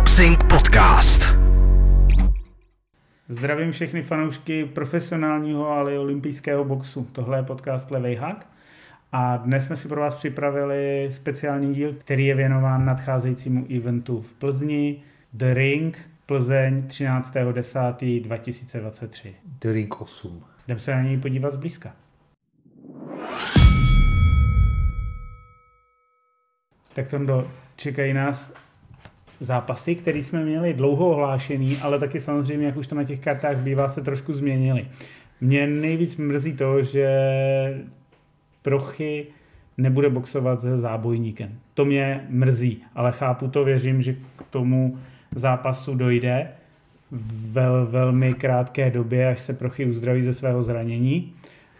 Boxing Podcast. Zdravím všechny fanoušky profesionálního, ale i olympijského boxu. Tohle je podcast Levej hak. A dnes jsme si pro vás připravili speciální díl, který je věnován nadcházejícímu eventu v Plzni, The Ring, Plzeň 13.10.2023. The Ring 8. Jdeme se na něj podívat zblízka. Tak Tondo, čekají nás zápasy, které jsme měli dlouho ohlášený, ale taky samozřejmě, jak už to na těch kartách bývá, se trošku změnili. Mě nejvíc mrzí to, že Prochy nebude boxovat se zábojníkem. To mě mrzí, ale chápu to, věřím, že k tomu zápasu dojde v vel, velmi krátké době, až se Prochy uzdraví ze svého zranění.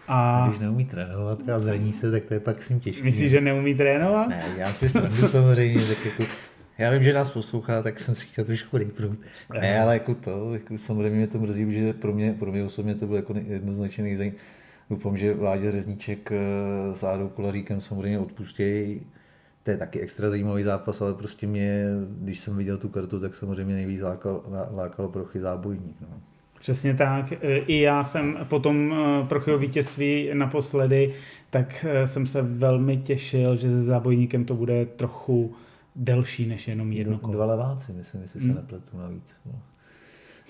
A, a když neumí trénovat a zraní se, tak to je pak s ním těžké. Myslíš, že neumí trénovat? Ne, já si srandu samozřejmě, tak jako já vím, že nás poslouchá, tak jsem si chtěl trošku rejpnout. Ne, ale jako to, jako samozřejmě mě to mrzí, že pro mě, pro mě osobně to bylo jako jednoznačně nejzajím. Doufám, že Vládě Řezníček eh, s Ádou Kolaříkem samozřejmě odpustějí. To je taky extra zajímavý zápas, ale prostě mě, když jsem viděl tu kartu, tak samozřejmě nejvíc lákal, lákal prochy zábojník. No. Přesně tak. E, I já jsem po tom Prochyho vítězství naposledy, tak jsem se velmi těšil, že se zábojníkem to bude trochu delší než jenom jedno kolo. Dva leváci, myslím, jestli se hmm. nepletu navíc. No.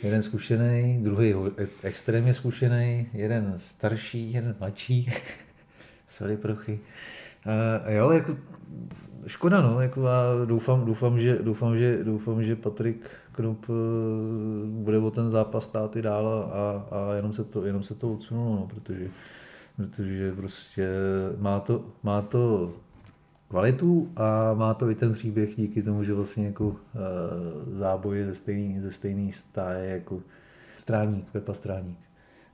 Jeden zkušený, druhý extrémně zkušený, jeden starší, jeden mladší. Sorry, prochy. Uh, jo, jako škoda, no, jako a doufám, doufám, že, doufám, že, doufám, že Patrik Knup uh, bude o ten zápas stát i dál a, a jenom, se to, jenom se to odsunulo, no, protože, protože prostě má to, má to kvalitu a má to i ten příběh díky tomu, že vlastně jako uh, záboj ze stejný, ze stejný stáje jako stráník, Pepa Stráník.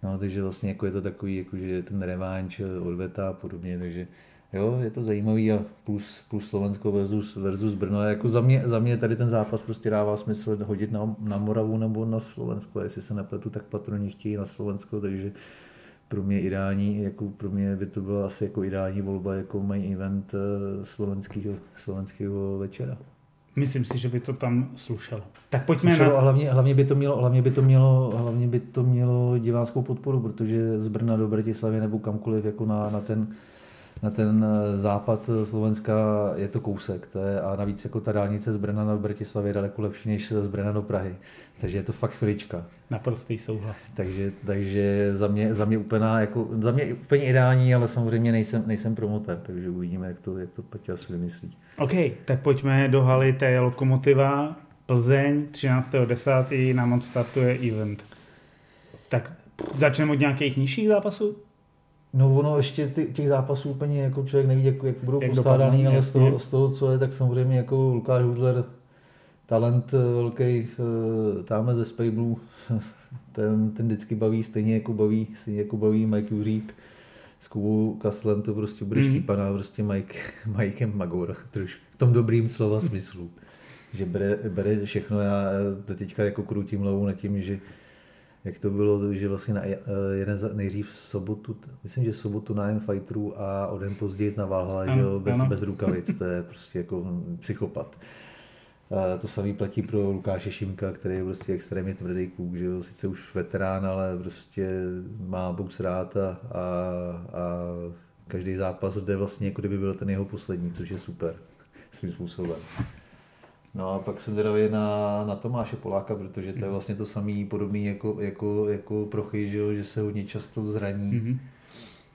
No, takže vlastně jako je to takový, jako, že ten revanč odveta a podobně, takže jo, je to zajímavý a plus, plus Slovensko versus, versus Brno. A jako za mě, za mě tady ten zápas prostě dává smysl hodit na, na Moravu nebo na Slovensko. Jestli se nepletu, tak patroni chtějí na Slovensko, takže pro mě ideální, jako pro mě by to byla asi jako ideální volba jako main event eh, slovenského, slovenského večera. Myslím si, že by to tam slušelo. Tak pojďme slušelo na... A hlavně, hlavně, by to mělo, hlavně, by to mělo, hlavně by to mělo diváckou podporu, protože z Brna do Bratislavy nebo kamkoliv jako na, na ten na ten eh, západ Slovenska je to kousek. To je, a navíc jako ta dálnice z Brna na Bratislavě je daleko lepší než z Brna do Prahy. Takže je to fakt chvilička. Naprostý souhlas. Takže, takže za, mě, za, mě úplně, jako, za mě úplně ideální, ale samozřejmě nejsem, nejsem promotor, takže uvidíme, jak to, jak to Petě asi vymyslí. OK, tak pojďme do haly té Lokomotiva. Plzeň 13.10. nám odstartuje event. Tak začneme od nějakých nižších zápasů? No ono ještě ty, těch zápasů úplně jako člověk neví, jak, jak budou jak poskládaný, ale z toho, z toho, co je, tak samozřejmě jako Lukáš Hudler, talent eh, velký eh, tamhle ze Spejblu, ten, ten vždycky baví, stejně jako baví, stejně jako baví Mike Juřík. S Kubou Kaslem to prostě bude mm. štípaná, prostě Mike, Mike Magor, trošku v tom dobrým slova smyslu. Že bere, bere všechno, já to teďka jako krutím hlavou nad tím, že jak to bylo, že vlastně na eh, jeden za, nejdřív v sobotu, myslím, že v sobotu na M Fighterů a o den později na Valhalla, že jo, bez, bez rukavic, to je prostě jako psychopat. A to samý platí pro Lukáše Šimka, který je prostě extrémně tvrdý kluk, že jo, sice už veterán, ale prostě má box rád a, a, a každý zápas jde vlastně jako kdyby byl ten jeho poslední, což je super svým způsobem. No a pak jsem zvědavý na, na Tomáše Poláka, protože to je vlastně to samý podobný jako, jako, jako Prochy, že, jo, že se hodně často zraní. Mm-hmm.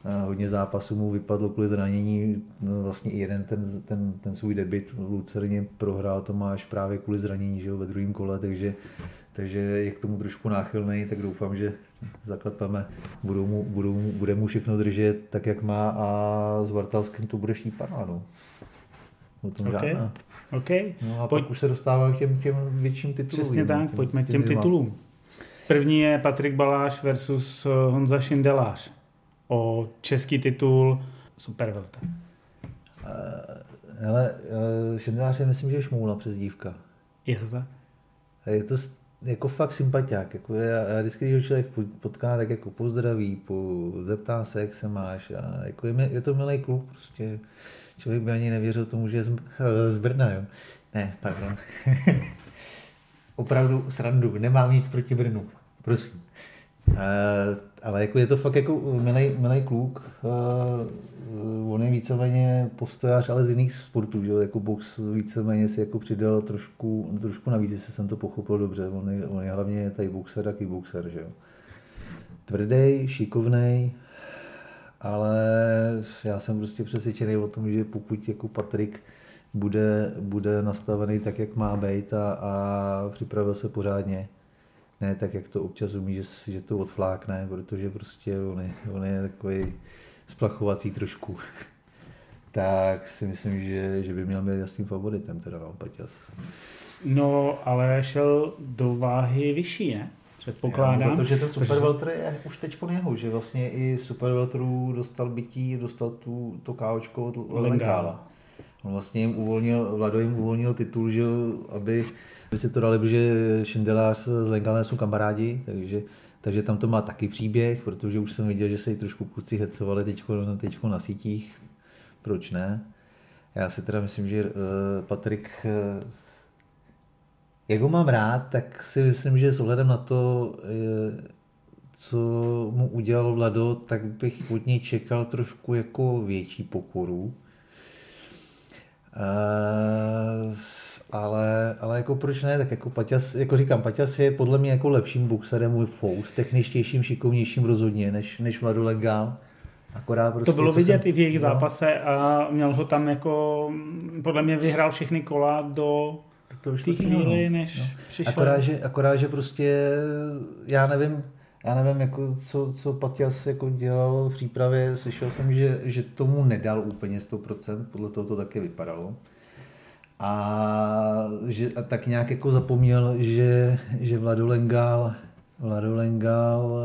A hodně zápasů mu vypadlo kvůli zranění. No, vlastně i jeden ten, ten, ten svůj debit v Lucerně prohrál Tomáš právě kvůli zranění že jo, ve druhém kole, takže, takže je k tomu trošku náchylný, tak doufám, že zaklepeme, budou mu, budou, bude mu všechno držet tak, jak má a s Vartalskem to bude štípaná. No. O tom okay. žádná. Okay. No a Pojď... pak už se dostáváme k těm, těm větším titulům. Přesně tak, těm, pojďme k těm, těm titulům. První je Patrik Baláš versus eh, Honza Šindelář o český titul Super Uh, hele, uh, Šindelář je myslím, že je šmoula přes dívka. Je to tak? Je to jako fakt sympatiák. Jako já, já vždycky, když ho člověk potká, tak jako pozdraví, po, zeptá se, jak se máš. A jako je, je to milý kluk, prostě člověk by ani nevěřil tomu, že je z, z Brna, jo. Ne, pardon. opravdu srandu, nemám nic proti Brnu, prosím. Uh, ale jako je to fakt jako milý, milý kluk. Uh, on je víceméně postojář, ale z jiných sportů, že jako box víceméně si jako přidal trošku, trošku navíc, jestli jsem to pochopil dobře. On je, on je hlavně tady boxer a kickboxer, že jo. Tvrdý, šikovný, ale já jsem prostě přesvědčený o tom, že pokud jako Patrik bude, bude nastavený tak, jak má být a, a připravil se pořádně, ne tak, jak to občas umí, že, že to odflákne, protože prostě on je, on je takový splachovací trošku. tak si myslím, že, že by měl být jasným favoritem, teda no, Paťas. No, ale šel do váhy vyšší, ne? Předpokládám. Já, za to, že ten Super Welter je už teď jeho, že vlastně i Super Welteru dostal bytí, dostal tu, to káočko od Lengála. On vlastně jim uvolnil, Vlado jim uvolnil titul, že, aby, aby si to dali, protože Šindelář s Lengálem jsou kamarádi, takže, takže tam to má taky příběh, protože už jsem viděl, že se jí trošku kluci hecovali teďko, teďko na sítích. Proč ne? Já si teda myslím, že uh, Patrik uh, jak ho mám rád, tak si myslím, že s ohledem na to, uh, co mu udělal Vlado, tak bych od něj čekal trošku jako větší pokoru. Uh, ale, ale jako proč ne, tak jako Paťas, jako říkám, Paťas je podle mě jako lepším boxerem můj fous, techničtějším, šikovnějším rozhodně, než, než Vlado Legál. Akorát prostě, to bylo vidět jsem, i v jejich no. zápase a měl ho tam jako, podle mě vyhrál všechny kola do to té chvíli, no. než no. přišel. Akorát že, akorát, že prostě, já nevím, já nevím, jako, co, co Patias jako dělal v přípravě, slyšel jsem, že, že tomu nedal úplně 100%, podle toho to taky vypadalo. A, že, a tak nějak jako zapomněl, že, že Vlado Lengal, Vlado Lengal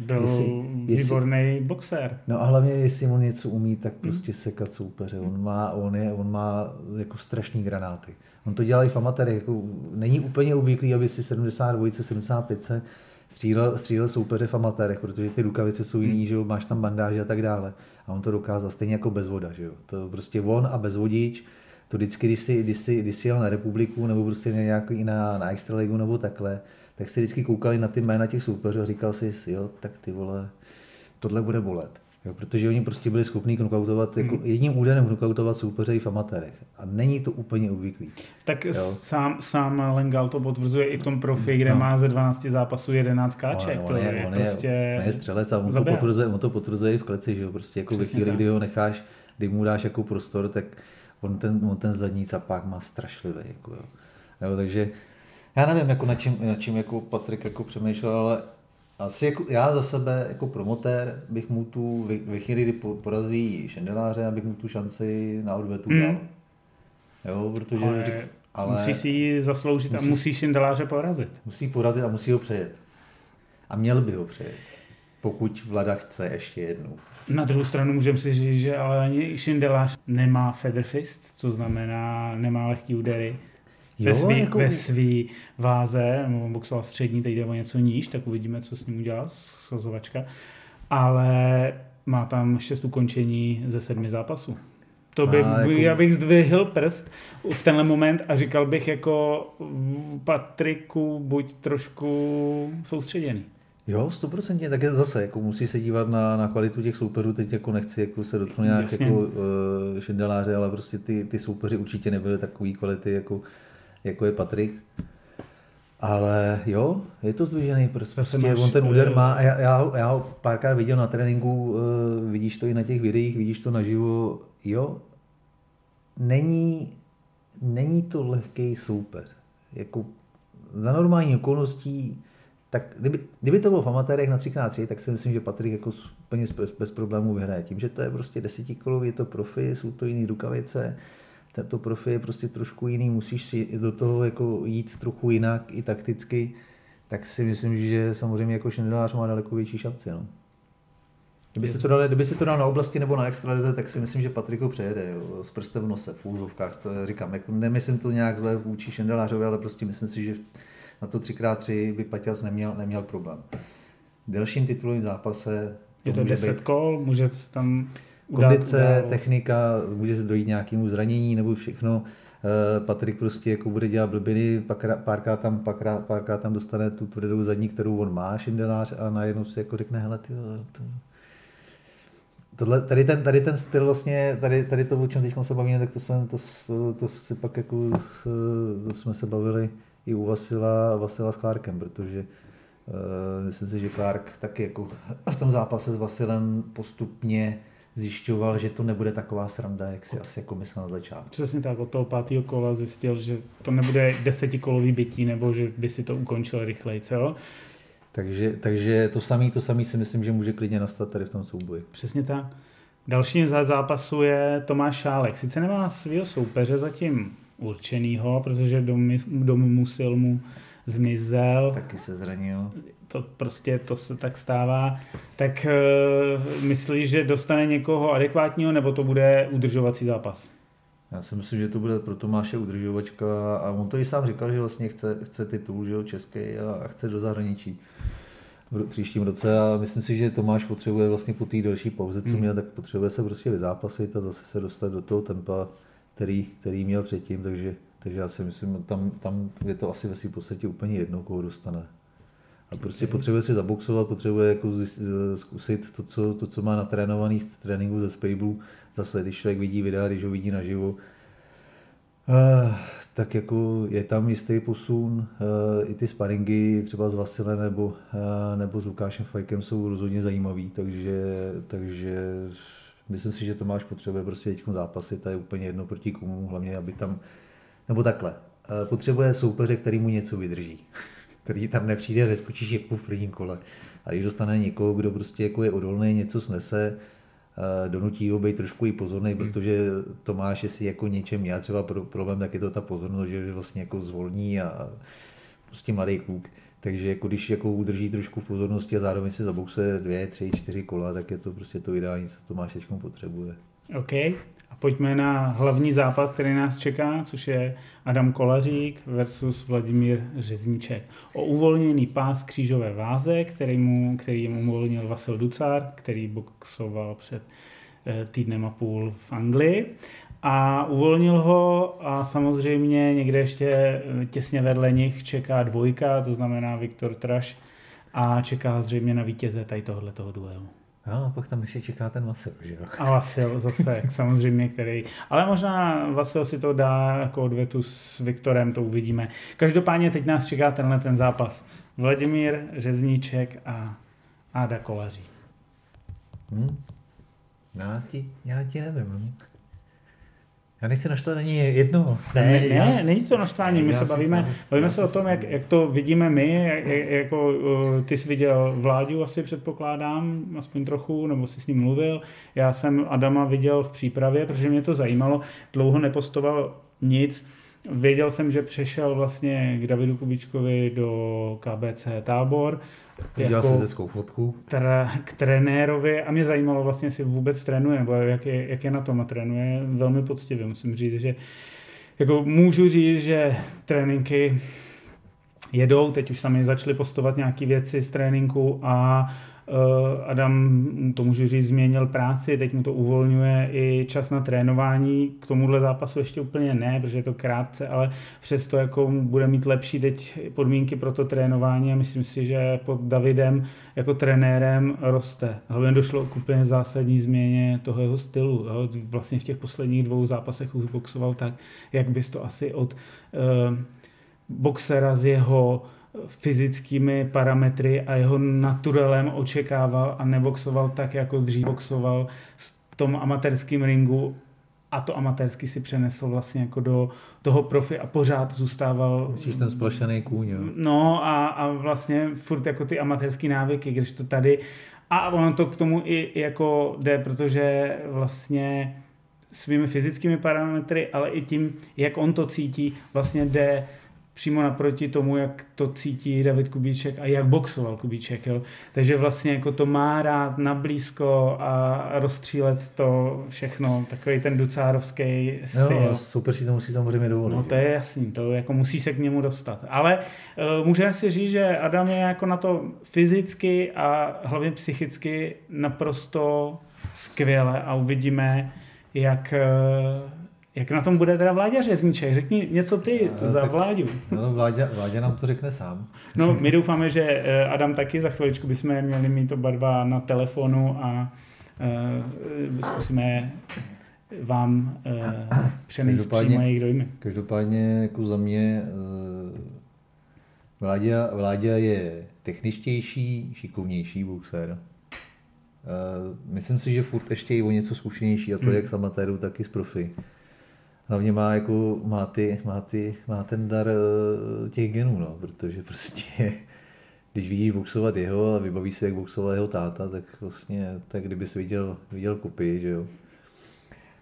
byl jestli, výborný jestli, boxer. No a hlavně, jestli on něco umí, tak prostě hmm. sekat soupeře. On má, on, je, on má jako strašní granáty. On to dělá i v amatérech. Jako, není úplně obvyklý, aby si 72, 75 střílel, střílel soupeře v amatérech, protože ty rukavice jsou jiný, hmm. že jo, máš tam bandáže a tak dále. A on to dokázal stejně jako bez voda, že jo. To prostě on a bez vodič, to vždycky, když jsi, když jsi, když jsi jel na republiku nebo prostě nějaký na, na extraligu nebo takhle, tak jste vždycky koukali na ty jména těch soupeřů a říkal si, jo, tak ty vole, tohle bude bolet. Jo, protože oni prostě byli schopni knockoutovat, jako hmm. jedním úderem knockoutovat soupeře i v amatérech. A není to úplně obvyklý. Tak jo? sám, sám Lengal to potvrzuje i v tom profi, kde no. má ze 12 zápasů 11 káček. On, on, to je, je, on, prostě je, on je střelec a on to, potvrzuje, on to potvrzuje i v kleci, že jo? Prostě jako ve chvíli, kdy ho necháš, kdy mu dáš jako prostor, tak on ten, on ten zadní capák má strašlivý. Jako jo. Jo, takže já nevím, jako na čím, na čím jako Patrik jako přemýšlel, ale asi jako já za sebe jako promotér bych mu tu ve chvíli, kdy porazí Šendeláře, abych mu tu šanci na odvetu hmm. dal. Jo, protože ale, řík, ale musí si ji zasloužit musí, a musí Šendeláře porazit. Musí porazit a musí ho přejet. A měl by ho přejet. Pokud Vlada chce ještě jednou. Na druhou stranu můžeme si říct, že ale ani Šindelář nemá featherfist, to znamená nemá lehký údery ve jo, svý, jako... ve svý váze, on boxoval střední, teď jde o něco níž, tak uvidíme, co s ním udělá schazovačka, ale má tam šest ukončení ze sedmi zápasů. To by, a, jako... já bych zdvihl prst v tenhle moment a říkal bych jako Patriku, buď trošku soustředěný. Jo, stoprocentně, tak je zase, jako musí se dívat na, na kvalitu těch soupeřů, teď jako nechci jako se dotknout nějak Jasně. jako uh, šindeláře, ale prostě ty, ty soupeři určitě nebyly takové kvality, jako jako je Patrik. Ale jo, je to zdvižený prst. Prostě máš, on ten úder má, já, já, já ho párkrát viděl na tréninku, uh, vidíš to i na těch videích, vidíš to naživo, jo, není, není to lehký soupeř. Jako za normální okolností, tak kdyby, kdyby to bylo v amatérech na 3x3, tak si myslím, že Patrik jako úplně bez, bez problémů vyhraje. Tím, že to je prostě desetikolový, je to profi, jsou to jiný rukavice, tento profi je prostě trošku jiný, musíš si do toho jako jít trochu jinak i takticky, tak si myslím, že samozřejmě jako Šendelář má daleko větší šanci. No. Kdyby si, to dal, kdyby si to dal na oblasti nebo na extralize, tak si myslím, že Patriko přejede jo, s prstem v nose, v úzovkách. To říkám, jako nemyslím to nějak zle vůči Šendelářovi, ale prostě myslím si, že na to 3x3 by Paťas neměl, neměl problém. V delším titulovém zápase je to 10 být... kol, může tam kondice, technika, může se dojít nějakému zranění nebo všechno. Patrik prostě jako bude dělat blbiny, pak, párkrát tam, párkrát, párkrát tam dostane tu tvrdou zadní, kterou on má, šindelář, a najednou si jako řekne, hele, ty, to, Tohle, tady, ten, tady ten styl vlastně, tady, tady to, o čem teď se bavíme, tak to, jsem, to, to si pak jako, to jsme se bavili i u Vasila, Vasila s Clarkem, protože uh, myslím si, že Clark taky jako v tom zápase s Vasilem postupně zjišťoval, že to nebude taková sranda, jak si asi jako myslel na začátku. Přesně tak, od toho pátého kola zjistil, že to nebude desetikolový bytí, nebo že by si to ukončil rychleji, co? Takže, takže to samé to samý si myslím, že může klidně nastat tady v tom souboji. Přesně tak. Další za zápasu je Tomáš Šálek. Sice nemá svého soupeře zatím určenýho, protože dom, dom musil mu zmizel. Taky se zranil. To prostě, to se tak stává. Tak uh, myslíš, že dostane někoho adekvátního, nebo to bude udržovací zápas? Já si myslím, že to bude pro Tomáše udržovačka a on to i sám říkal, že vlastně chce, chce titul že jo, český a chce do zahraničí v příštím roce a myslím si, že Tomáš potřebuje vlastně po té další pauze, co hmm. měl, tak potřebuje se prostě vyzápasit a zase se dostat do toho tempa, který, který měl předtím, takže, takže já si myslím, tam, tam je to asi ve svým podstatě úplně jedno, koho dostane. A prostě potřebuje si zaboxovat, potřebuje jako zkusit to co, to, co má natrénovaný v tréninku ze Spable. Zase, když člověk vidí videa, když ho vidí naživo, uh, tak jako je tam jistý posun. Uh, I ty sparingy třeba s Vasilem nebo, uh, nebo s Lukášem Fajkem jsou rozhodně zajímavý, takže, takže myslím si, že Tomáš potřebuje prostě teď zápasy, to je úplně jedno proti komu, hlavně aby tam, nebo takhle, potřebuje soupeře, který mu něco vydrží který tam nepřijde, neskočí šipku v prvním kole. A když dostane někoho, kdo prostě jako je odolný, něco snese, eh, donutí ho být trošku i pozorný, hmm. protože Tomáš, jestli jako něčem měl třeba problém, tak je to ta pozornost, že vlastně jako zvolní a prostě mladý kluk. Takže jako když jako udrží trošku v pozornosti a zároveň se zabousuje dvě, tři, čtyři kola, tak je to prostě to ideální, co Tomáš teď potřebuje. OK. A pojďme na hlavní zápas, který nás čeká, což je Adam Kolařík versus Vladimír Řezníček. O uvolněný pás křížové váze, který mu, který mu uvolnil Vasil Ducár, který boxoval před eh, týdnem a půl v Anglii. A uvolnil ho a samozřejmě někde ještě eh, těsně vedle nich čeká dvojka, to znamená Viktor Traš a čeká zřejmě na vítěze tady tohoto duelu. No, a pak tam ještě čeká ten Vasil, že jo? A Vasil zase, samozřejmě, který... Ale možná Vasil si to dá jako odvětu s Viktorem, to uvidíme. Každopádně teď nás čeká tenhle ten zápas. Vladimír Řezníček a Áda Kolaří. Hmm. Já ti, já ti nevím. Já nechci naštvat ani jedno. Ne, ne, ne není to naštvání, my se bavíme, bavíme se o tom, jak, jak to vidíme my, jak, jako ty jsi viděl Vláďu asi předpokládám, aspoň trochu, nebo jsi s ním mluvil. Já jsem Adama viděl v přípravě, protože mě to zajímalo, dlouho nepostoval nic. Věděl jsem, že přešel vlastně k Davidu Kubičkovi do KBC Tábor, Udělal jako hezkou fotku. Tra, k trenérovi a mě zajímalo vlastně, jestli vůbec trénuje, nebo jak je, jak je na tom a trénuje velmi poctivě. Musím říct, že jako můžu říct, že tréninky jedou, teď už sami začali postovat nějaké věci z tréninku a Eh, Adam, to můžu říct, změnil práci, teď mu to uvolňuje i čas na trénování. K tomuhle zápasu ještě úplně ne, protože je to krátce, ale přesto jako bude mít lepší teď podmínky pro to trénování a myslím si, že pod Davidem jako trenérem roste. Hlavně došlo k úplně zásadní změně toho jeho stylu. Vlastně v těch posledních dvou zápasech už boxoval tak, jak bys to asi od uh, boxera z jeho fyzickými parametry a jeho naturelem očekával a neboxoval tak, jako dřív boxoval v tom amatérském ringu a to amatérsky si přenesl vlastně jako do toho profi a pořád zůstával... Myslíš ten splašený kůň, jo? No a, a vlastně furt jako ty amatérské návyky, když to tady... A ono to k tomu i jako jde, protože vlastně svými fyzickými parametry, ale i tím, jak on to cítí, vlastně jde přímo naproti tomu, jak to cítí David Kubíček a jak boxoval Kubíček. Jo. Takže vlastně jako to má rád na blízko a rozstřílet to všechno, takový ten ducárovský styl. No, super si to musí samozřejmě dovolit. No to je jasný, to jako musí se k němu dostat. Ale uh, můžeme si říct, že Adam je jako na to fyzicky a hlavně psychicky naprosto skvěle a uvidíme, jak uh, Jak na tom bude teda Vláďa Řezníček? Řekni něco ty no, za tak, Vláďu. No, Vláďa, Vláďa nám to řekne sám. No, my doufáme, že eh, Adam taky za chviličku bychom měli mít oba dva na telefonu a uh, zkusíme vám uh, přenést přímo jejich dojmy. Každopádně jako za mě uh, Vláďa, Vláďa je techničtější, šikovnější boxer. Uh, myslím si, že furt ještě je o něco zkušenější a to hmm. jak z amatéru, tak i z profi. Hlavně má, jako, má, ty, má, ty, má ten dar uh, těch genů, no, protože prostě když vidíš boxovat jeho a vybaví se, jak boxoval jeho táta, tak vlastně, tak kdyby si viděl, viděl kopy, že jo.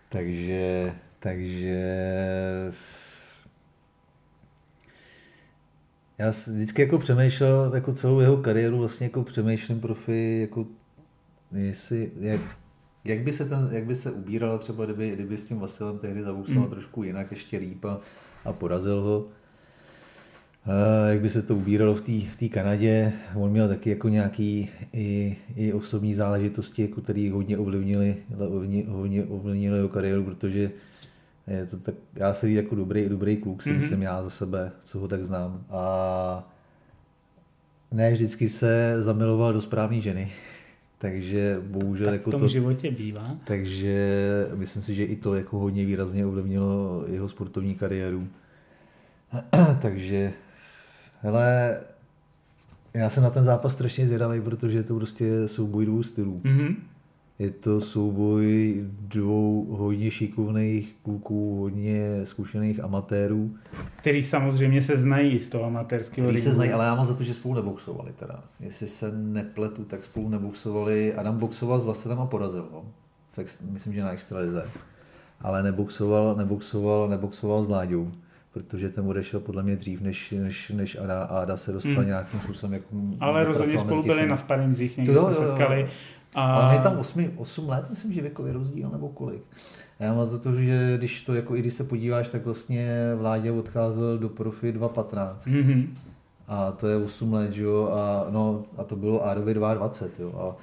Takže, takže já vždycky jako přemýšlel, jako celou jeho kariéru vlastně jako přemýšlím profi, jako jestli, jak, jak by se, ten, jak by se ubírala třeba, kdyby, kdyby s tím Vasilem tehdy zaboxoval mm. trošku jinak, ještě líp a, a porazil ho. A jak by se to ubíralo v té v Kanadě. On měl taky jako nějaký i, i osobní záležitosti, jako které hodně ovlivnili, hodně, hodně ovlivnili jeho kariéru, protože je to tak, já se ví jako dobrý, dobrý kluk, si mm-hmm. myslím já za sebe, co ho tak znám. A ne vždycky se zamiloval do správné ženy. Takže bohužel tak jako v tom to, životě bývá. Takže myslím si, že i to jako hodně výrazně ovlivnilo jeho sportovní kariéru. takže, hele, já jsem na ten zápas strašně zvědavý, protože je to prostě souboj dvou stylů. Mm-hmm. Je to souboj dvou hodně šikovných kluků, hodně zkušených amatérů. Který samozřejmě se znají z toho amatérského Který se znají, ale já mám za to, že spolu neboxovali teda. Jestli se nepletu, tak spolu neboxovali. Adam boxoval s Vasilem a porazil ho. Tak myslím, že na extralize. Ale neboxoval, neboxoval, neboxoval s Vláďou protože ten odešel podle mě dřív, než, než, než Ada, Ada se dostal hmm. nějakým způsobem. Jako Ale rozhodně spolu byli na sparinzích, někdy se setkali. Jo, jo. A... Ale je tam 8, 8 let, myslím, že věkový rozdíl, nebo kolik. A já mám za to, že když to, jako i když se podíváš, tak vlastně Vládě odcházel do profi 2.15. Mm-hmm. A to je 8 let, že jo, a, no, a to bylo Adovi 22, jo. A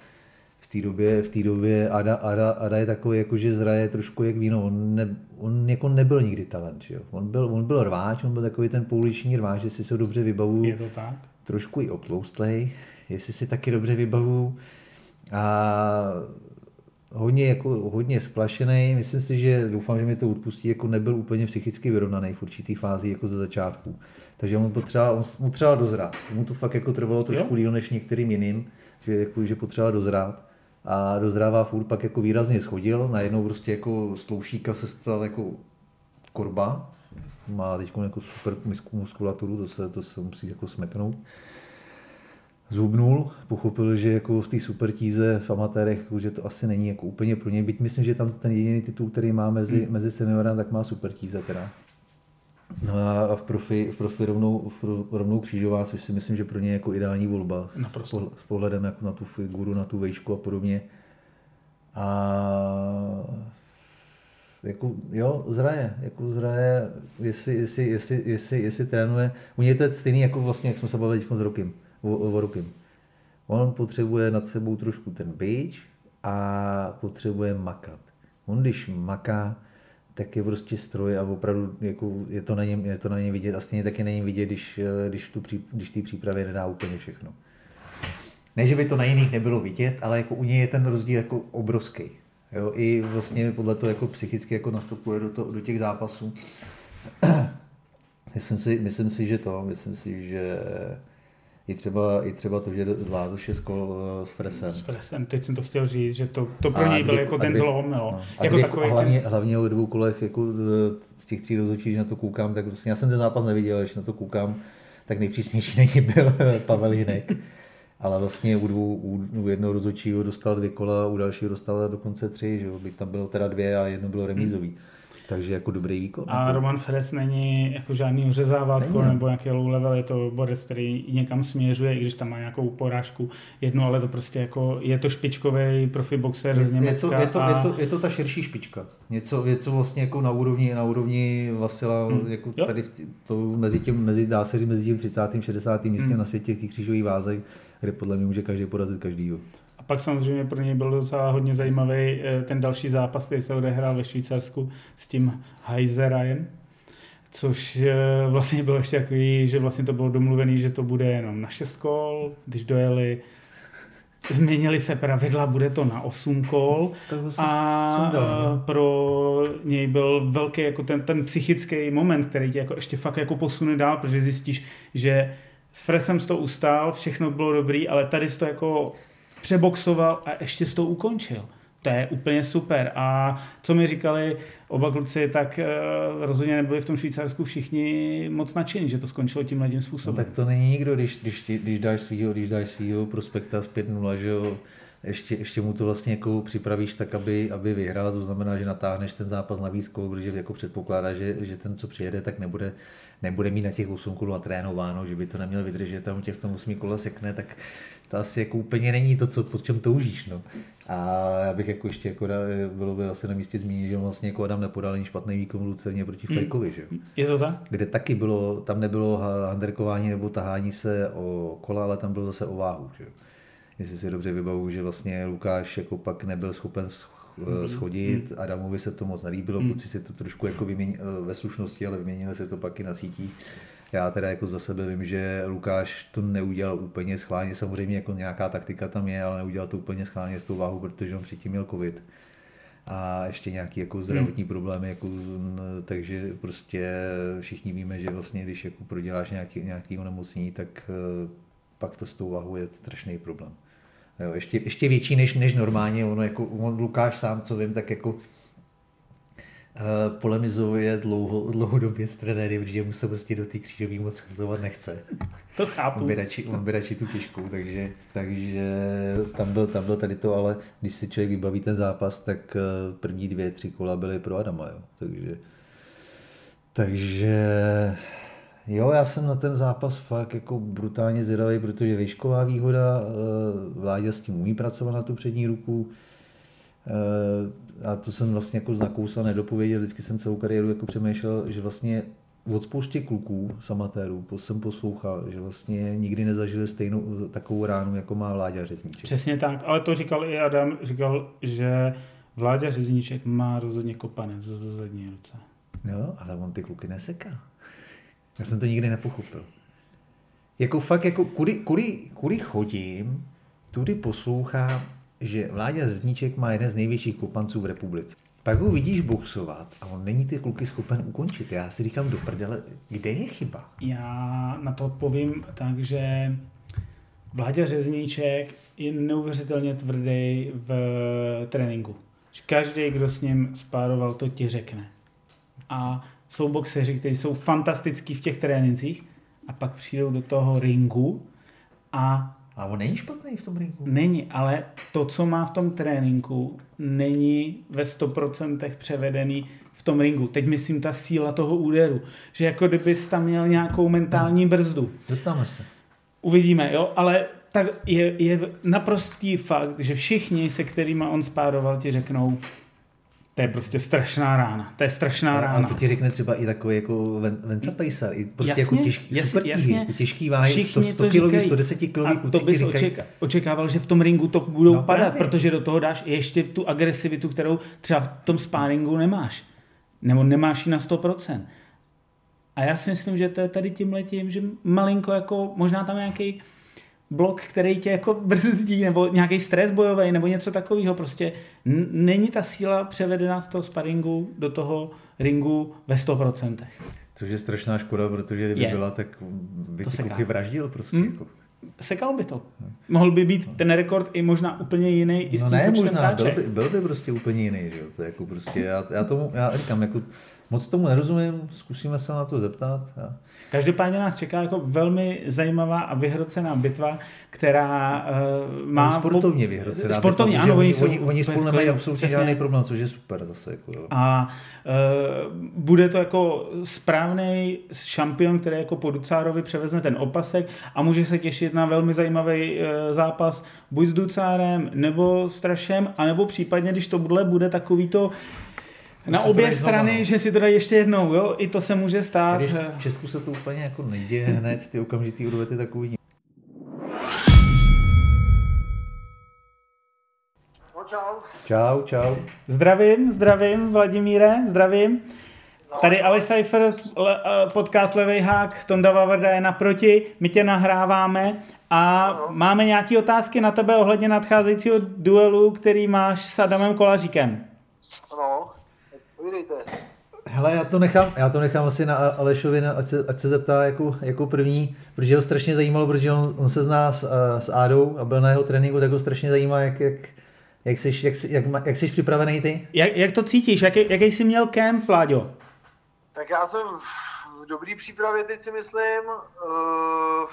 v té době, v té době Ada, Ada, Ada, je takový, jako že zraje trošku jak víno. On, ne, on jako nebyl nikdy talent, že jo. On byl, on byl rváč, on byl takový ten pouliční rváč, že si se dobře vybavuju. Je to tak? Trošku i obtloustlej, jestli si taky dobře vybavuju a hodně, jako, hodně splašený. Myslím si, že doufám, že mi to odpustí, jako nebyl úplně psychicky vyrovnaný v určitý fázi jako ze začátku. Takže on potřeboval, on mu třeba dozrát. Mu to fakt jako trvalo trošku díl než některým jiným, že, jako, že potřeboval dozrát. A dozrává furt pak jako výrazně schodil, najednou prostě jako sloušíka se stal jako korba, má teď jako super muskulaturu, to se, to se musí jako smeknout zhubnul, pochopil, že jako v té super tíze v amatérech, jako, že to asi není jako úplně pro něj. Byť myslím, že tam ten jediný titul, který má mezi, hmm. mezi seniorem, tak má super tíze teda. No a v profi, v profi rovnou, v rovnou křížová, což si myslím, že pro ně je jako ideální volba. Naprosto. S, s pohledem jako na tu figuru, na tu vejšku a podobně. A jako, jo, zraje, jako zraje, jestli, jestli, jestli, jestli, jestli trénuje. U něj to je stejný, jako vlastně, jak jsme se bavili s rokem Vorukim. On potřebuje nad sebou trošku ten bič a potřebuje makat. On když maká, tak je prostě stroj a opravdu jako je, to na něm, je to na něm vidět a stejně taky není vidět, když, když, tu, když té přípravě nedá úplně všechno. Ne, že by to na jiných nebylo vidět, ale jako u něj je ten rozdíl jako obrovský. Jo, I vlastně podle toho jako psychicky jako nastupuje do, to, do těch zápasů. myslím, si, myslím si, že to, myslím si, že i třeba, i třeba to, že zvládl šestkol eh, s Fresem. S Fresem, teď jsem to chtěl říct, že to, to pro něj byl jako ten kdy, zlom. No. A jako kdy, takový a hlavně, ten... hlavně o dvou kolech, jako eh, z těch tří rozhodčí, na to koukám, tak vlastně já jsem ten zápas neviděl, když na to koukám, tak nejpřísnější na něj byl Pavel Jinek. Ale vlastně u, dvou, u, u jednoho rozhodčího dostal dvě kola, u dalšího dostal dokonce tři, že jo? Tam bylo teda dvě a jedno bylo remízový. Hmm. Takže jako dobrý výkon. A jako... Roman Feres není jako žádný řezávátko nebo nějaký low level, je to borec, který někam směřuje, i když tam má nějakou porážku jednu, ale to prostě jako je to špičkový profi boxer je, z Německa. Je to, je, to, a... je, to, je to ta širší špička. Něco, něco vlastně jako na úrovni, na úrovni Vasila, hmm. jako jo. tady to mezi tím, mezi, dá se říct, mezi tím 30. 60. místem hmm. na světě v těch křížových vázech, kde podle mě může každý porazit každýho pak samozřejmě pro něj byl docela hodně zajímavý eh, ten další zápas, který se odehrál ve Švýcarsku s tím Heiserajem, což eh, vlastně bylo ještě takový, že vlastně to bylo domluvený, že to bude jenom na 6 kol, když dojeli Změnili se pravidla, bude to na 8 kol a no. pro něj byl velký jako ten, ten psychický moment, který tě jako ještě fakt jako posune dál, protože zjistíš, že s Fresem to ustál, všechno bylo dobrý, ale tady jsi to jako přeboxoval a ještě jsi to ukončil. To je úplně super. A co mi říkali oba kluci, tak uh, rozhodně nebyli v tom Švýcarsku všichni moc nadšení, že to skončilo tím tím způsobem. No, tak to není nikdo, když, když, když dáš svýho, když dáš svýho prospekta z 5-0, že jo, ještě, ještě mu to vlastně jako připravíš tak, aby, aby vyhrál, to znamená, že natáhneš ten zápas na výzkou, protože jako předpokládá, že, že ten, co přijede, tak nebude, nebude mít na těch 8 kolů a trénováno, že by to neměl vydržet, tam těch v tom 8 kole sekne, tak to asi jako úplně není to, co, po čem toužíš. No. A já bych jako ještě jako, bylo by asi na místě zmínit, že vlastně jako Adam nepodal ani špatný výkon v Lucerně proti hmm. Fejkovi, že? Je to tak? Kde taky bylo, tam nebylo handerkování nebo tahání se o kola, ale tam bylo zase o váhu, že? Jestli si dobře vybavu, že vlastně Lukáš jako pak nebyl schopen hmm. schodit, hmm. Adamovi se to moc nelíbilo, kluci si to trošku jako vyměnili ve slušnosti, ale vyměnili se to pak i na sítích já teda jako za sebe vím, že Lukáš to neudělal úplně schválně, samozřejmě jako nějaká taktika tam je, ale neudělal to úplně schválně s tou váhou, protože on předtím měl covid a ještě nějaký jako zdravotní hmm. problémy, jako, takže prostě všichni víme, že vlastně když jako proděláš nějaký, nějaký onemocnění, tak eh, pak to s tou váhou je strašný problém. Jo, ještě, ještě větší než, než normálně, ono jako on Lukáš sám, co vím, tak jako polemizuje dlouho, dlouhodobě s trenéry, protože mu se prostě do té křížové moc schazovat nechce. To chápu. On by radši, on by radši tu těžkou, takže, takže tam, byl, tam byl tady to, ale když si člověk vybaví ten zápas, tak eh, první dvě, tři kola byly pro Adama, jo. Takže, takže jo, já jsem na ten zápas fakt jako brutálně zvědavý, protože výšková výhoda, eh, Vláďa s tím umí pracovat na tu přední ruku, a to jsem vlastně jako nakousal, nedopověděl, vždycky jsem celou kariéru jako přemýšlel, že vlastně od spoustě kluků z amatérů jsem poslouchal, že vlastně nikdy nezažili stejnou takovou ránu, jako má Vláďa Řezníček. Přesně tak, ale to říkal i Adam, říkal, že Vláďa Řezníček má rozhodně kopanec v zadní ruce. No, ale on ty kluky neseká. Já jsem to nikdy nepochopil. Jako fakt, jako kudy, kudy, kudy chodím, tudy poslouchám, že Vláďa Zedníček má jeden z největších kopanců v republice. Pak ho vidíš boxovat a on není ty kluky schopen ukončit. Já si říkám do prdele, kde je chyba? Já na to odpovím tak, že Vláďa Řezníček je neuvěřitelně tvrdý v tréninku. Každý, kdo s ním spároval, to ti řekne. A jsou boxeři, kteří jsou fantastický v těch trénincích a pak přijdou do toho ringu a a on není špatný v tom ringu. Není, ale to, co má v tom tréninku, není ve 100% převedený v tom ringu. Teď myslím ta síla toho úderu. Že jako kdybys tam měl nějakou mentální brzdu. Zeptáme se. Uvidíme, jo, ale tak je, je naprostý fakt, že všichni, se kterými on spároval, ti řeknou, to je prostě strašná rána. To je strašná a, rána. A to ti řekne třeba i takový jako Venca Pejsar, i prostě jasně, jako těžký, jasně, super tíhy, jasně. těžký váhy, 100, 100 kg, 110 kg. A to bys očeka, očekával, že v tom ringu to budou no, padat, právě. protože do toho dáš ještě tu agresivitu, kterou třeba v tom spáringu nemáš. Nebo nemáš ji na 100%. A já si myslím, že to je tady tím letím, že malinko jako, možná tam nějaký blok, který tě jako brzdí, nebo nějaký stres bojový, nebo něco takového. Prostě není ta síla převedená z toho sparingu do toho ringu ve 100%. Což je strašná škoda, protože kdyby je. byla, tak by to ty vraždil prostě. Hmm? Jako. Sekal by to. Mohl by být ten rekord i možná úplně jiný. I s no ne, možná, byl by, byl by prostě úplně jiný. Že? To je jako prostě, já, já, tomu, já říkám, jako, moc tomu nerozumím, zkusíme se na to zeptat. Každopádně nás čeká jako velmi zajímavá a vyhrocená bitva, která uh, má... No, sportovně vyhrocená. Sportovně, bitva, ano. Oni, oni, oni spolu nemají absolutně žádný problém, což je super zase. Jako, jo. A uh, bude to jako správný šampion, který jako po Ducárovi převezne ten opasek a může se těšit na velmi zajímavý uh, zápas buď s Ducárem, nebo s Trašem, anebo případně, když to bude, bude takový to na obě strany, znova, no. že si to dají ještě jednou, jo, i to se může stát. Když v Česku se to úplně jako neděje hned, ty okamžitý odvety tak uvidíme. Čau, čau. Zdravím, zdravím, Vladimíre, zdravím. Tady Aleš Seifert, podcast Levej hák, Tonda Vavrda je naproti, my tě nahráváme a no. máme nějaké otázky na tebe ohledně nadcházejícího duelu, který máš s Adamem Kolaříkem. No, povídejte. Hele, já to nechám, já to nechám asi na Alešovi, ať se, ať se zeptá jako, jako první, protože ho strašně zajímalo, protože on, on se zná s, s Ádou a byl na jeho tréninku, tak ho strašně zajímá, jak, jak, jak, jsi, jak, jak, jak jsi připravený ty? Jak, jak to cítíš? Jaký, jaký jsi měl kém, Fláďo? Tak já jsem v dobrý přípravě, teď si myslím. Uh,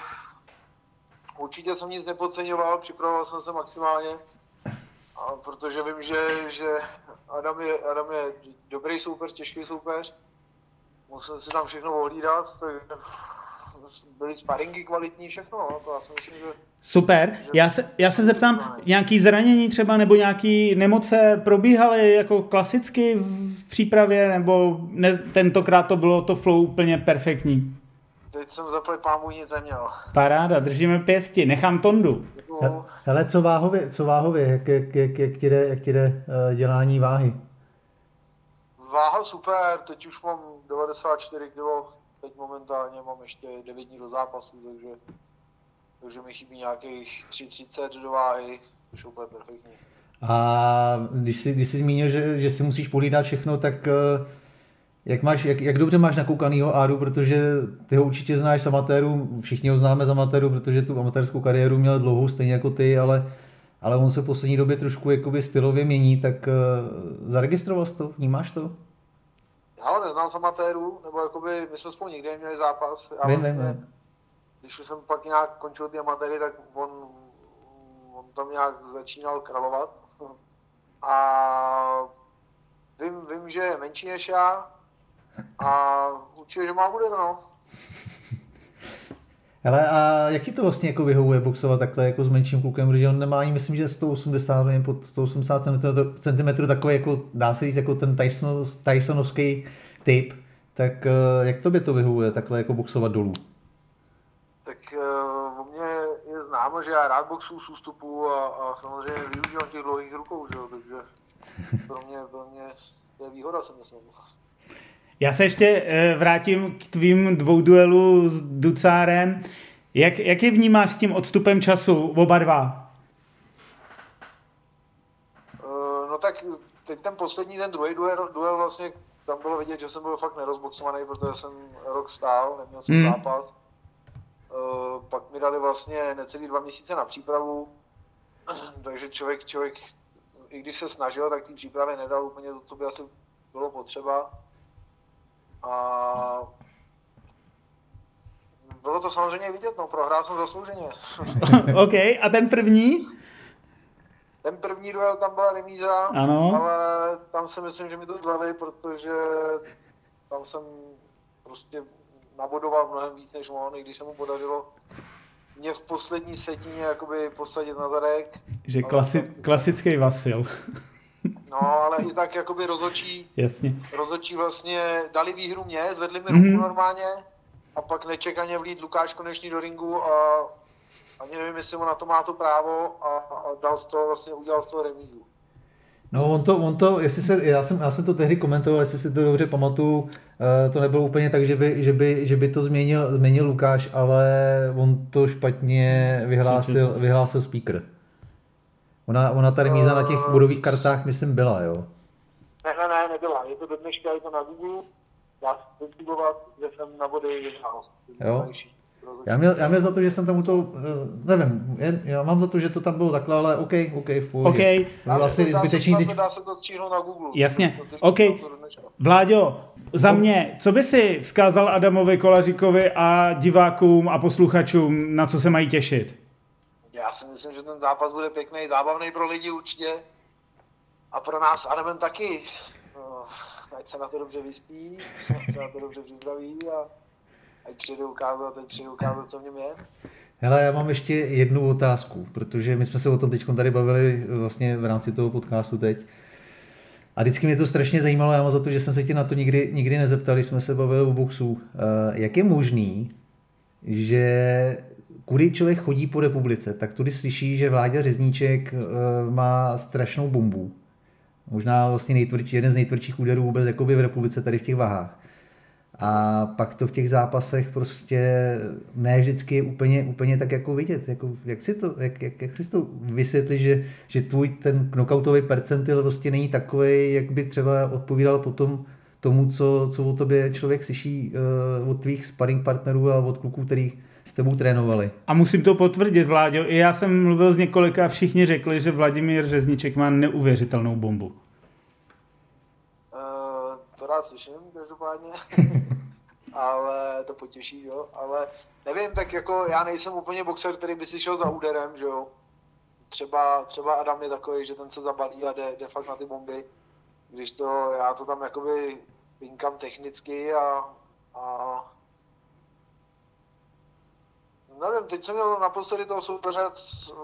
určitě jsem nic nepodceňoval, připravoval jsem se maximálně. A protože vím, že, že Adam, je, Adam je dobrý soupeř, těžký soupeř. Musím si tam všechno ohlídat, takže byly sparingy kvalitní, všechno. No. To já si myslím, že Super. Já se, já se zeptám, nějaký zranění třeba nebo nějaký nemoce probíhaly jako klasicky v přípravě, nebo ne, tentokrát to bylo to flow úplně perfektní? Teď jsem zaplý pámu nic neměl. Paráda, držíme pěsti, nechám tondu. Hele, co váhově, co váhově jak, jak, jak, jak, ti jde, jak ti jde uh, dělání váhy? Váha super, teď už mám 94 kg, teď momentálně mám ještě 9 dní do zápasu, takže takže mi chybí nějakých 3,30 do váhy, což je úplně perfektní. A když jsi, když jsi zmínil, že, že si musíš polídat všechno, tak eh, jak, máš, jak, jak dobře máš nakoukanýho Ádu, protože ty ho určitě znáš z amatéru, všichni ho známe z amatéru, protože tu amatérskou kariéru měl dlouhou stejně jako ty, ale, ale on se v poslední době trošku jakoby stylově mění, tak uh, zaregistroval jsi to? Vnímáš to? Já ho neznám z amatéru, nebo jakoby my jsme spolu někde měli zápas. Já vím, vlastně, vím, když už jsem pak nějak končil ty amatéry, tak on, on tam nějak začínal královat. A vím, vím, že je menší než já a určitě, že má bude, no. Ale a jak ti to vlastně jako vyhovuje boxovat takhle jako s menším klukem, protože on nemá ani, myslím, že 180 nebo pod 180 cm, takový jako, dá se říct, jako ten Tyson, Tysonovský typ, tak eh, jak to by to vyhovuje takhle jako boxovat dolů? známo, že já rád boxu z ústupu a, a samozřejmě využívám těch dlouhých rukou, že? takže pro mě, pro mě je výhoda, jsem myslím. Já se ještě eh, vrátím k tvým dvou duelů s Ducárem. Jak, jak je vnímáš s tím odstupem času oba dva? Uh, no tak teď ten poslední, ten druhý duel, duel vlastně, tam bylo vidět, že jsem byl fakt nerozboxovaný, protože jsem rok stál, neměl jsem hmm. zápas. Uh, pak mi dali vlastně necelý dva měsíce na přípravu, takže člověk, člověk, i když se snažil, tak té přípravy nedal úplně to, co by asi bylo potřeba. A bylo to samozřejmě vidět, no, prohrál jsem zaslouženě. OK, a ten první? Ten první duel tam byla remíza, ano. ale tam si myslím, že mi to zlavej, protože tam jsem prostě nabodoval mnohem víc než on, i když se mu podařilo mě v poslední setině jakoby posadit na zadek. Že klasi- klasický Vasil. No, ale i tak jakoby rozočí, Jasně. rozočí vlastně dali výhru mě, zvedli mi ruku mm-hmm. normálně a pak nečekaně vlít Lukáš konečný do ringu a ani nevím, jestli mu na to má to právo a, a dal z toho vlastně, udělal z toho remízu. No on to, on to, jestli se, já jsem, já jsem to tehdy komentoval, jestli si to dobře pamatuju, eh, to nebylo úplně tak, že by, že by, že by to změnil, změnil Lukáš, ale on to špatně vyhlásil, vyhlásil speaker. Ona, ona ta remíza na těch bodových kartách, myslím, byla, jo? Ne, ne, ne, nebyla. Je to do dneška, je to na Google. Já jsem že jsem na body vyhrál. Jo? Já měl, já měl za to, že jsem tam u toho, eh, nevím, já mám za to, že to tam bylo takhle, ale OK, OK, v pohodě. OK. Dá, asi to, zbytečný dá, se, dá se to stříhnout na Google. Jasně, OK. Vláďo, za mě, co by si vzkázal Adamovi Kolaříkovi a divákům a posluchačům, na co se mají těšit? Já si myslím, že ten zápas bude pěkný, zábavný pro lidi určitě. A pro nás Adamem taky. No, ať se na to dobře vyspí, ať se na to dobře připraví a ať přijde ukázat, teď přijde ukázat, co v něm je. Hele, já mám ještě jednu otázku, protože my jsme se o tom teď tady bavili vlastně v rámci toho podcastu teď. A vždycky mě to strašně zajímalo, já mám za to, že jsem se tě na to nikdy, nikdy nezeptal, když jsme se bavili o boxu. Eh, jak je možný, že kudy člověk chodí po republice, tak tudy slyší, že Vláďa Řezníček eh, má strašnou bombu. Možná vlastně nejtvrdší, jeden z nejtvrdších úderů vůbec jakoby v republice tady v těch váhách. A pak to v těch zápasech prostě ne vždycky je úplně, úplně tak jako vidět. Jako, jak, si to, jak, jak, jak si to vysvětlit, že, že tvůj ten knockoutový percentil prostě není takový, jak by třeba odpovídal potom tomu, co, co o tobě člověk slyší uh, od tvých sparring partnerů a od kluků, který s tebou trénovali. A musím to potvrdit, Vláďo, i já jsem mluvil s několika a všichni řekli, že Vladimír Řezniček má neuvěřitelnou bombu. Uh, to rád slyším, každopádně. ale to potěší, jo. Ale nevím, tak jako já nejsem úplně boxer, který by si šel za úderem, že jo. Třeba, třeba Adam je takový, že ten se zabalí a jde, jde fakt na ty bomby. Když to, já to tam jakoby pinkám technicky a, a nevím, teď jsem měl naposledy toho soupeře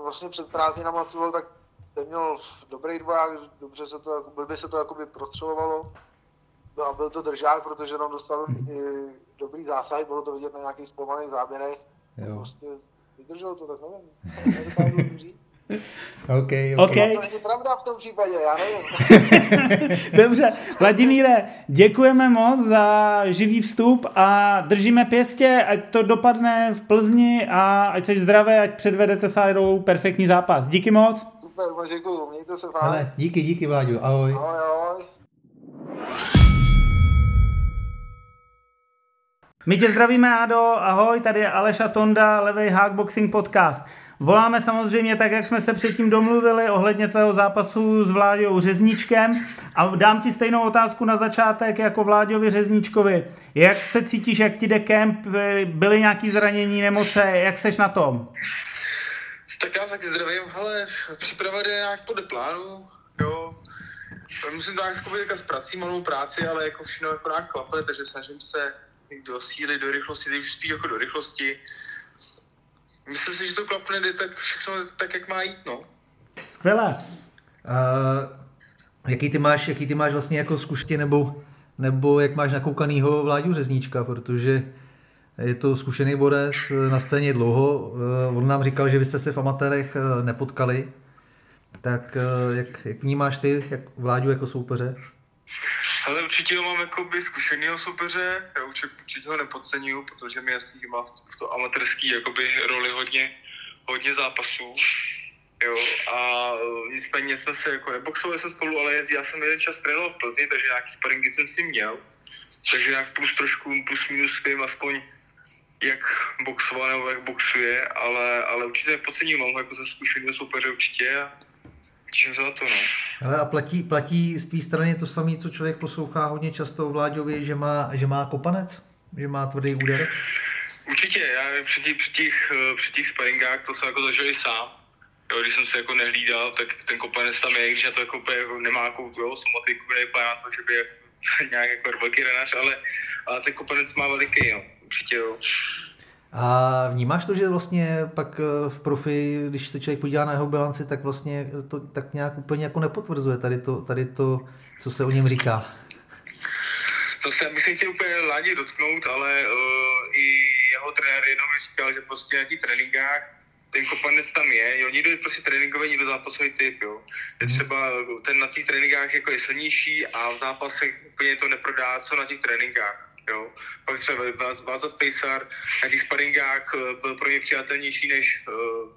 vlastně před prázdninama, byl, tak ten měl dobrý dvoják, dobře se to, blbě se to jakoby prostřelovalo. No a byl to držák, protože tam dostal i dobrý zásah, bylo to vidět na nějakých zpomalých záběrech. Jo. Prostě vydrželo to, tak nevím. Okay, okay. okay. To není pravda v tom případě, já nevím. Dobře, Vladimíre, děkujeme moc za živý vstup a držíme pěstě, ať to dopadne v Plzni a ať jsi zdravé, ať předvedete Sádou perfektní zápas. Díky moc. Super, děkuju, mějte se fajn. Ale díky, díky Vláďu, ahoj. Ahoj, ahoj. My tě zdravíme, Ado, ahoj, tady je Aleša Tonda, Levej Hack Boxing Podcast. Voláme samozřejmě tak, jak jsme se předtím domluvili ohledně tvého zápasu s Vláďou Řezničkem a dám ti stejnou otázku na začátek jako Vláďovi Řezničkovi. Jak se cítíš, jak ti jde kemp, byly nějaké zranění, nemoce, jak seš na tom? Tak já taky zdravím, ale příprava jde nějak podle plánu, jo. Musím to nějak s prací, malou práci, ale jako všechno jako nějak klape, takže snažím se do síly, do rychlosti, teď už spíš jako do rychlosti. Myslím si, že to klapne, jde tak všechno tak, jak má jít, no. Skvělé. Uh, jaký, ty máš, jaký ty máš vlastně jako zkušenosti, nebo, nebo jak máš nakoukanýho Vláďu Řezníčka, protože je to zkušený borec na scéně dlouho. Uh, on nám říkal, že vy jste se v amatérech nepotkali. Tak uh, jak, jak vnímáš ty jak Vláďu jako soupeře? Ale určitě ho mám jakoby zkušenýho soupeře, já určitě, určitě ho nepodceňuju, protože mi jasný, že má v, to amatérský jakoby roli hodně, hodně zápasů. Jo, a e, nicméně jsme se jako neboxovali jsme spolu, ale já jsem jeden čas trénoval v Plzni, takže nějaký sparingy jsem si měl. Takže nějak plus trošku, plus minus vím aspoň, jak boxoval nebo jak boxuje, ale, ale určitě nepodcením, mám jako ze zkušeného soupeře určitě a se na to, no. Ale a platí, platí z té strany to samé, co člověk poslouchá hodně často o Vláďovi, že má, že má kopanec? Že má tvrdý úder? Určitě, já při těch, při těch, eh, při těch sparingách to jsem jako zažil i sám. Jo, když jsem se jako nehlídal, tak ten kopanec tam je, když já to jako, jako nemá jako, jo, somatiku, nevypadá na to, že by nějak jako velký renař, ale, ale ten kopanec má veliký, jo, určitě jo. A vnímáš to, že vlastně pak eh, v profi, když se člověk podívá na jeho bilanci, tak vlastně to tak nějak úplně jako nepotvrzuje tady to, tady to co se o něm říká? To se myslím chtěl úplně ládě dotknout, ale uh, i jeho trenér jenom mi říkal, že prostě na těch tréninkách ten kopanec tam je, jo, někdo je prostě tréninkový, někdo zápasový typ, jo. Je mhm. třeba ten na těch tréninkách jako je silnější a v zápasech úplně to neprodá, co na těch tréninkách. Jo. Pak třeba Václav Pejsar na těch sparingách eh, byl pro mě přijatelnější než uh,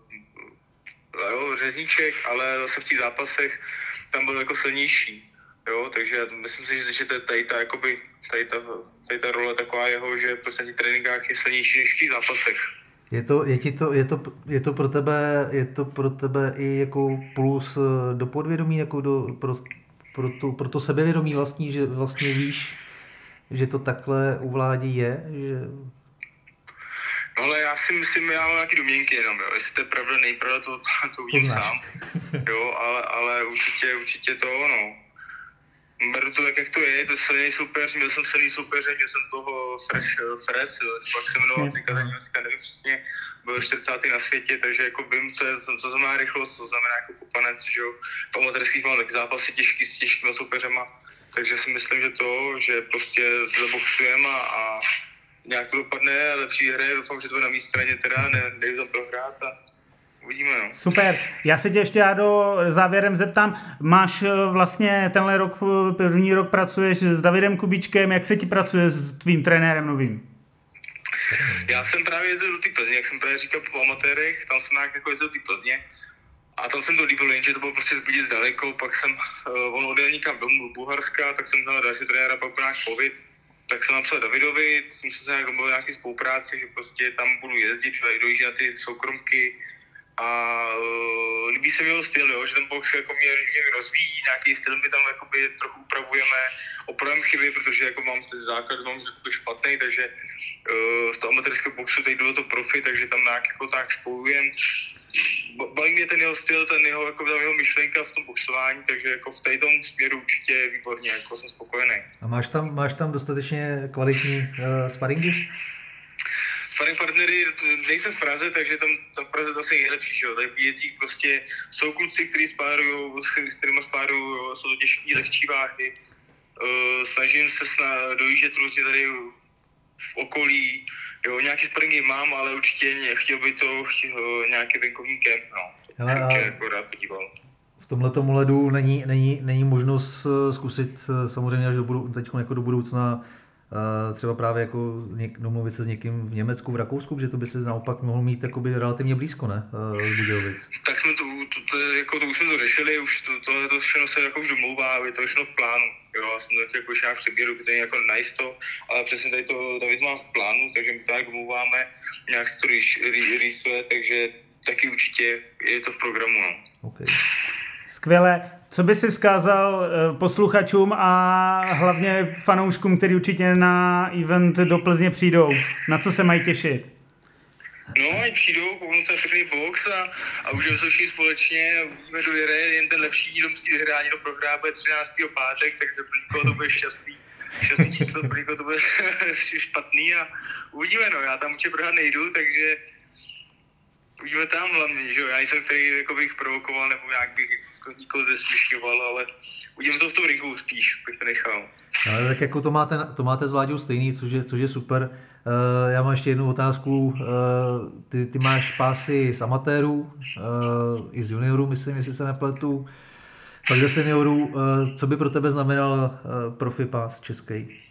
jo, řezníček, ale zase v těch zápasech tam byl jako silnější. Jo, takže myslím si, že, tady ta, jakoby, tady ta, tady ta role taková jeho, že prostě na těch tréninkách je silnější než v těch zápasech. Je to, je, ti to, je, to, je, to pro tebe, je to pro tebe i jako plus eh, do podvědomí, jako do, pro, pro, to, pro to sebevědomí vlastní, že vlastně víš, že to takhle u vlády je? Že... No ale já si myslím, já mám nějaké domněnky jenom, jo. Jestli to je pravda, nejpravda, to, to uvidím sám. Jo, ale, ale určitě, určitě to, no. Beru to tak, jak to je, je to silný soupeř, měl jsem silný soupeře, měl jsem toho Fresh, Fresh, pak se jmenoval, teďka dneska nevím přesně, byl 40. na světě, takže jako vím, co, je, co znamená rychlost, co znamená jako kopanec, že jo. V amatérských mám taky zápasy těžký s těžkými soupeřema, takže si myslím, že to, že prostě zaboxujeme a, a nějak to dopadne, lepší hry, doufám, že to je na mé straně teda, ne, nejdu tam prohrát a uvidíme, no. Super. Já se tě ještě já do závěrem zeptám. Máš eh, vlastně tenhle rok, eh, první rok pracuješ s Davidem Kubičkem, jak se ti pracuje s tvým trenérem novým? Já jsem právě jezdil do té Plzně, jak jsem právě říkal po amatérech, tam jsem nějak jako jezdil do té Plzně. A tam jsem to líbil, jenže to bylo prostě zbudit daleko, pak jsem, uh, on odjel někam domů do Bulharska, tak jsem dal další trenéra, pak nějak covid, tak jsem napsal Davidovi, jsem se nějak domluvil nějaký spolupráci, že prostě tam budu jezdit, dojíždět na ty soukromky, a uh, líbí se mi jeho styl, jo, že ten box jako mě, mě rozvíjí, nějaký styl my tam jakoby trochu upravujeme, opravujeme chyby, protože jako mám ten základ, mám jako špatný, takže uh, z toho amatérského boxu teď jdu do toho profi, takže tam nějak jako tak spojujem. Baví mě ten jeho styl, ten jeho, jako ta jeho myšlenka v tom boxování, takže jako v této směru určitě výborně, jako jsem spokojený. A máš tam, máš tam dostatečně kvalitní uh, sparingy? sparring partnery, nejsem v Praze, takže tam, tam v Praze to asi nejlepší, že jo. Tady v Bíjecích prostě jsou kluci, kteří spárují, s kterými spárují, jsou to těžký, lehčí váhy. Uh, snažím se sna- dojíždět různě tady v okolí, jo, nějaký sparingy mám, ale určitě chtěl by to chtěl, uh, nějaký venkovní kemp, no. Hele, a... jako rád podíval v tomhle ledu není, není, není možnost eh, zkusit samozřejmě až do, budu, teď jako do budoucna třeba právě jako domluvit se s někým v Německu, v Rakousku, že to by se naopak mohl mít jakoby relativně blízko, ne, z Budějovic. Tak jsme to, to, to, jako to už jsme to řešili, už to, to, to všechno se jako už domlouvá, je to všechno v plánu. Jo, já jsem to tak jako nějak přebíru, to je jako najisto, ale přesně tady to David má v plánu, takže my to tak domlouváme, nějak se to rýsuje, takže taky určitě je to v programu. No. Okay. Skvěle. Co by si vzkázal eh, posluchačům a hlavně fanouškům, kteří určitě na event do Plzně přijdou? Na co se mají těšit? No, ať přijdou, kouknou se pěkný box a, a užijeme se všichni společně, do jere, jen ten lepší díl musí vyhrát, někdo prohrá, bude 13. pátek, takže pro někoho to bude šťastný. Šťastný číslo, pro někoho to bude špatný a uvidíme, no, já tam určitě prohrát nejdu, takže uvidíme tam hlavně, že jo, já jsem který jako bych provokoval nebo nějak bych jako nikoho zesměšňoval, ale uvidíme to v tom ringu spíš, bych to nechal. Ale tak jako to máte, to máte s Vláďou stejný, což je, což je super. Uh, já mám ještě jednu otázku. Uh, ty, ty máš pásy z amatérů, uh, i z juniorů, myslím, jestli se nepletu. Pak ze seniorů, uh, co by pro tebe znamenal uh, profi pás český?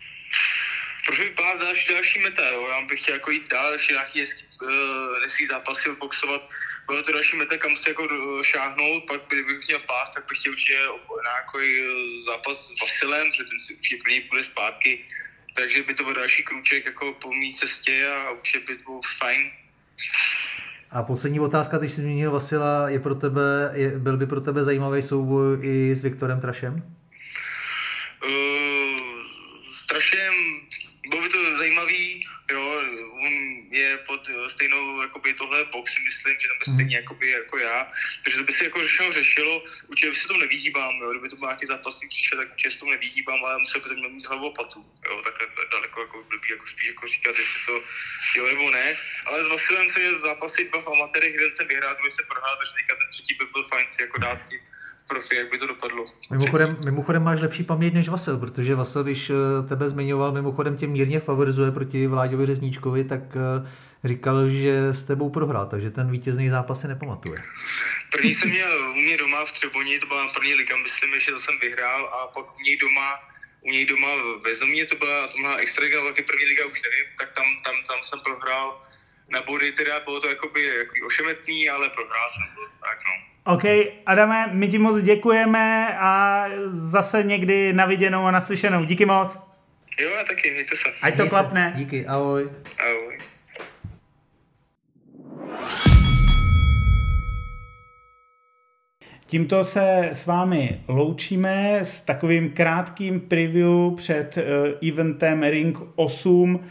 Profi pás další, další meta, jo. Já bych chtěl jako jít dál, ještě nějaký hezký, uh, zápasy boxovat bylo to další meta, kam se jako šáhnout, pak kdybych měl pás, tak bych chtěl určitě nějaký e, zápas s Vasilem, že ten si určitě první půjde zpátky, takže by to byl další krůček jako po mý cestě a určitě by to bylo fajn. A poslední otázka, když jsi zmínil Vasila, je pro tebe, je, byl by pro tebe zajímavý souboj i s Viktorem Trašem? Uh, s Trašem bylo by to zajímavý, jo, on je pod stejnou, jakoby tohle box, myslím, že tam je stejně jakoby, jako já, takže to by se jako řešilo, řešilo, určitě by se tomu nevyhýbám, jo, kdyby to byl nějaký zápasník přišel, tak určitě se tomu nevyhýbám, ale musel by to mít hlavu patu, jo, takhle daleko jako blbý, jako spíš jako říkat, jestli to jo nebo ne, ale s Vasilem se je zápasy dva v amatérech, jeden jsem vyhrál, druhý jsem prohrál, takže teďka ten třetí by byl fajn si jako dát profi, jak by to dopadlo. Mimochodem, mimochodem máš lepší paměť než Vasil, protože Vasil, když eh, tebe zmiňoval, mimochodem tě mírně favorizuje proti Vláďovi Řezníčkovi, tak eh, říkal, že s tebou prohrál, takže ten vítězný zápas si nepamatuje. První jsem měl u mě doma v Třeboni, to byla první liga, myslím, že to jsem vyhrál a pak u něj doma u něj doma ve Zomě, to byla, to byla extra liga, taky první liga už nevím, tak tam, tam, tam jsem prohrál na body, teda bylo to jakoby, jakoby ošemetný, ale prohrál jsem to, tak no. OK, Adame, my ti moc děkujeme a zase někdy na viděnou a naslyšenou. Díky moc. Jo, a taky, mějte se. Ať to Měj klapne. Se. Díky, ahoj. Ahoj. Tímto se s vámi loučíme s takovým krátkým preview před uh, eventem Ring 8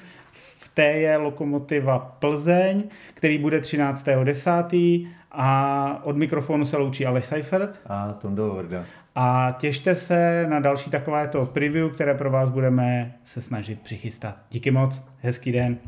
té je Lokomotiva Plzeň, který bude 13.10. A od mikrofonu se loučí Aleš Seifert. A Tondo Horda. A těšte se na další takovéto preview, které pro vás budeme se snažit přichystat. Díky moc, hezký den.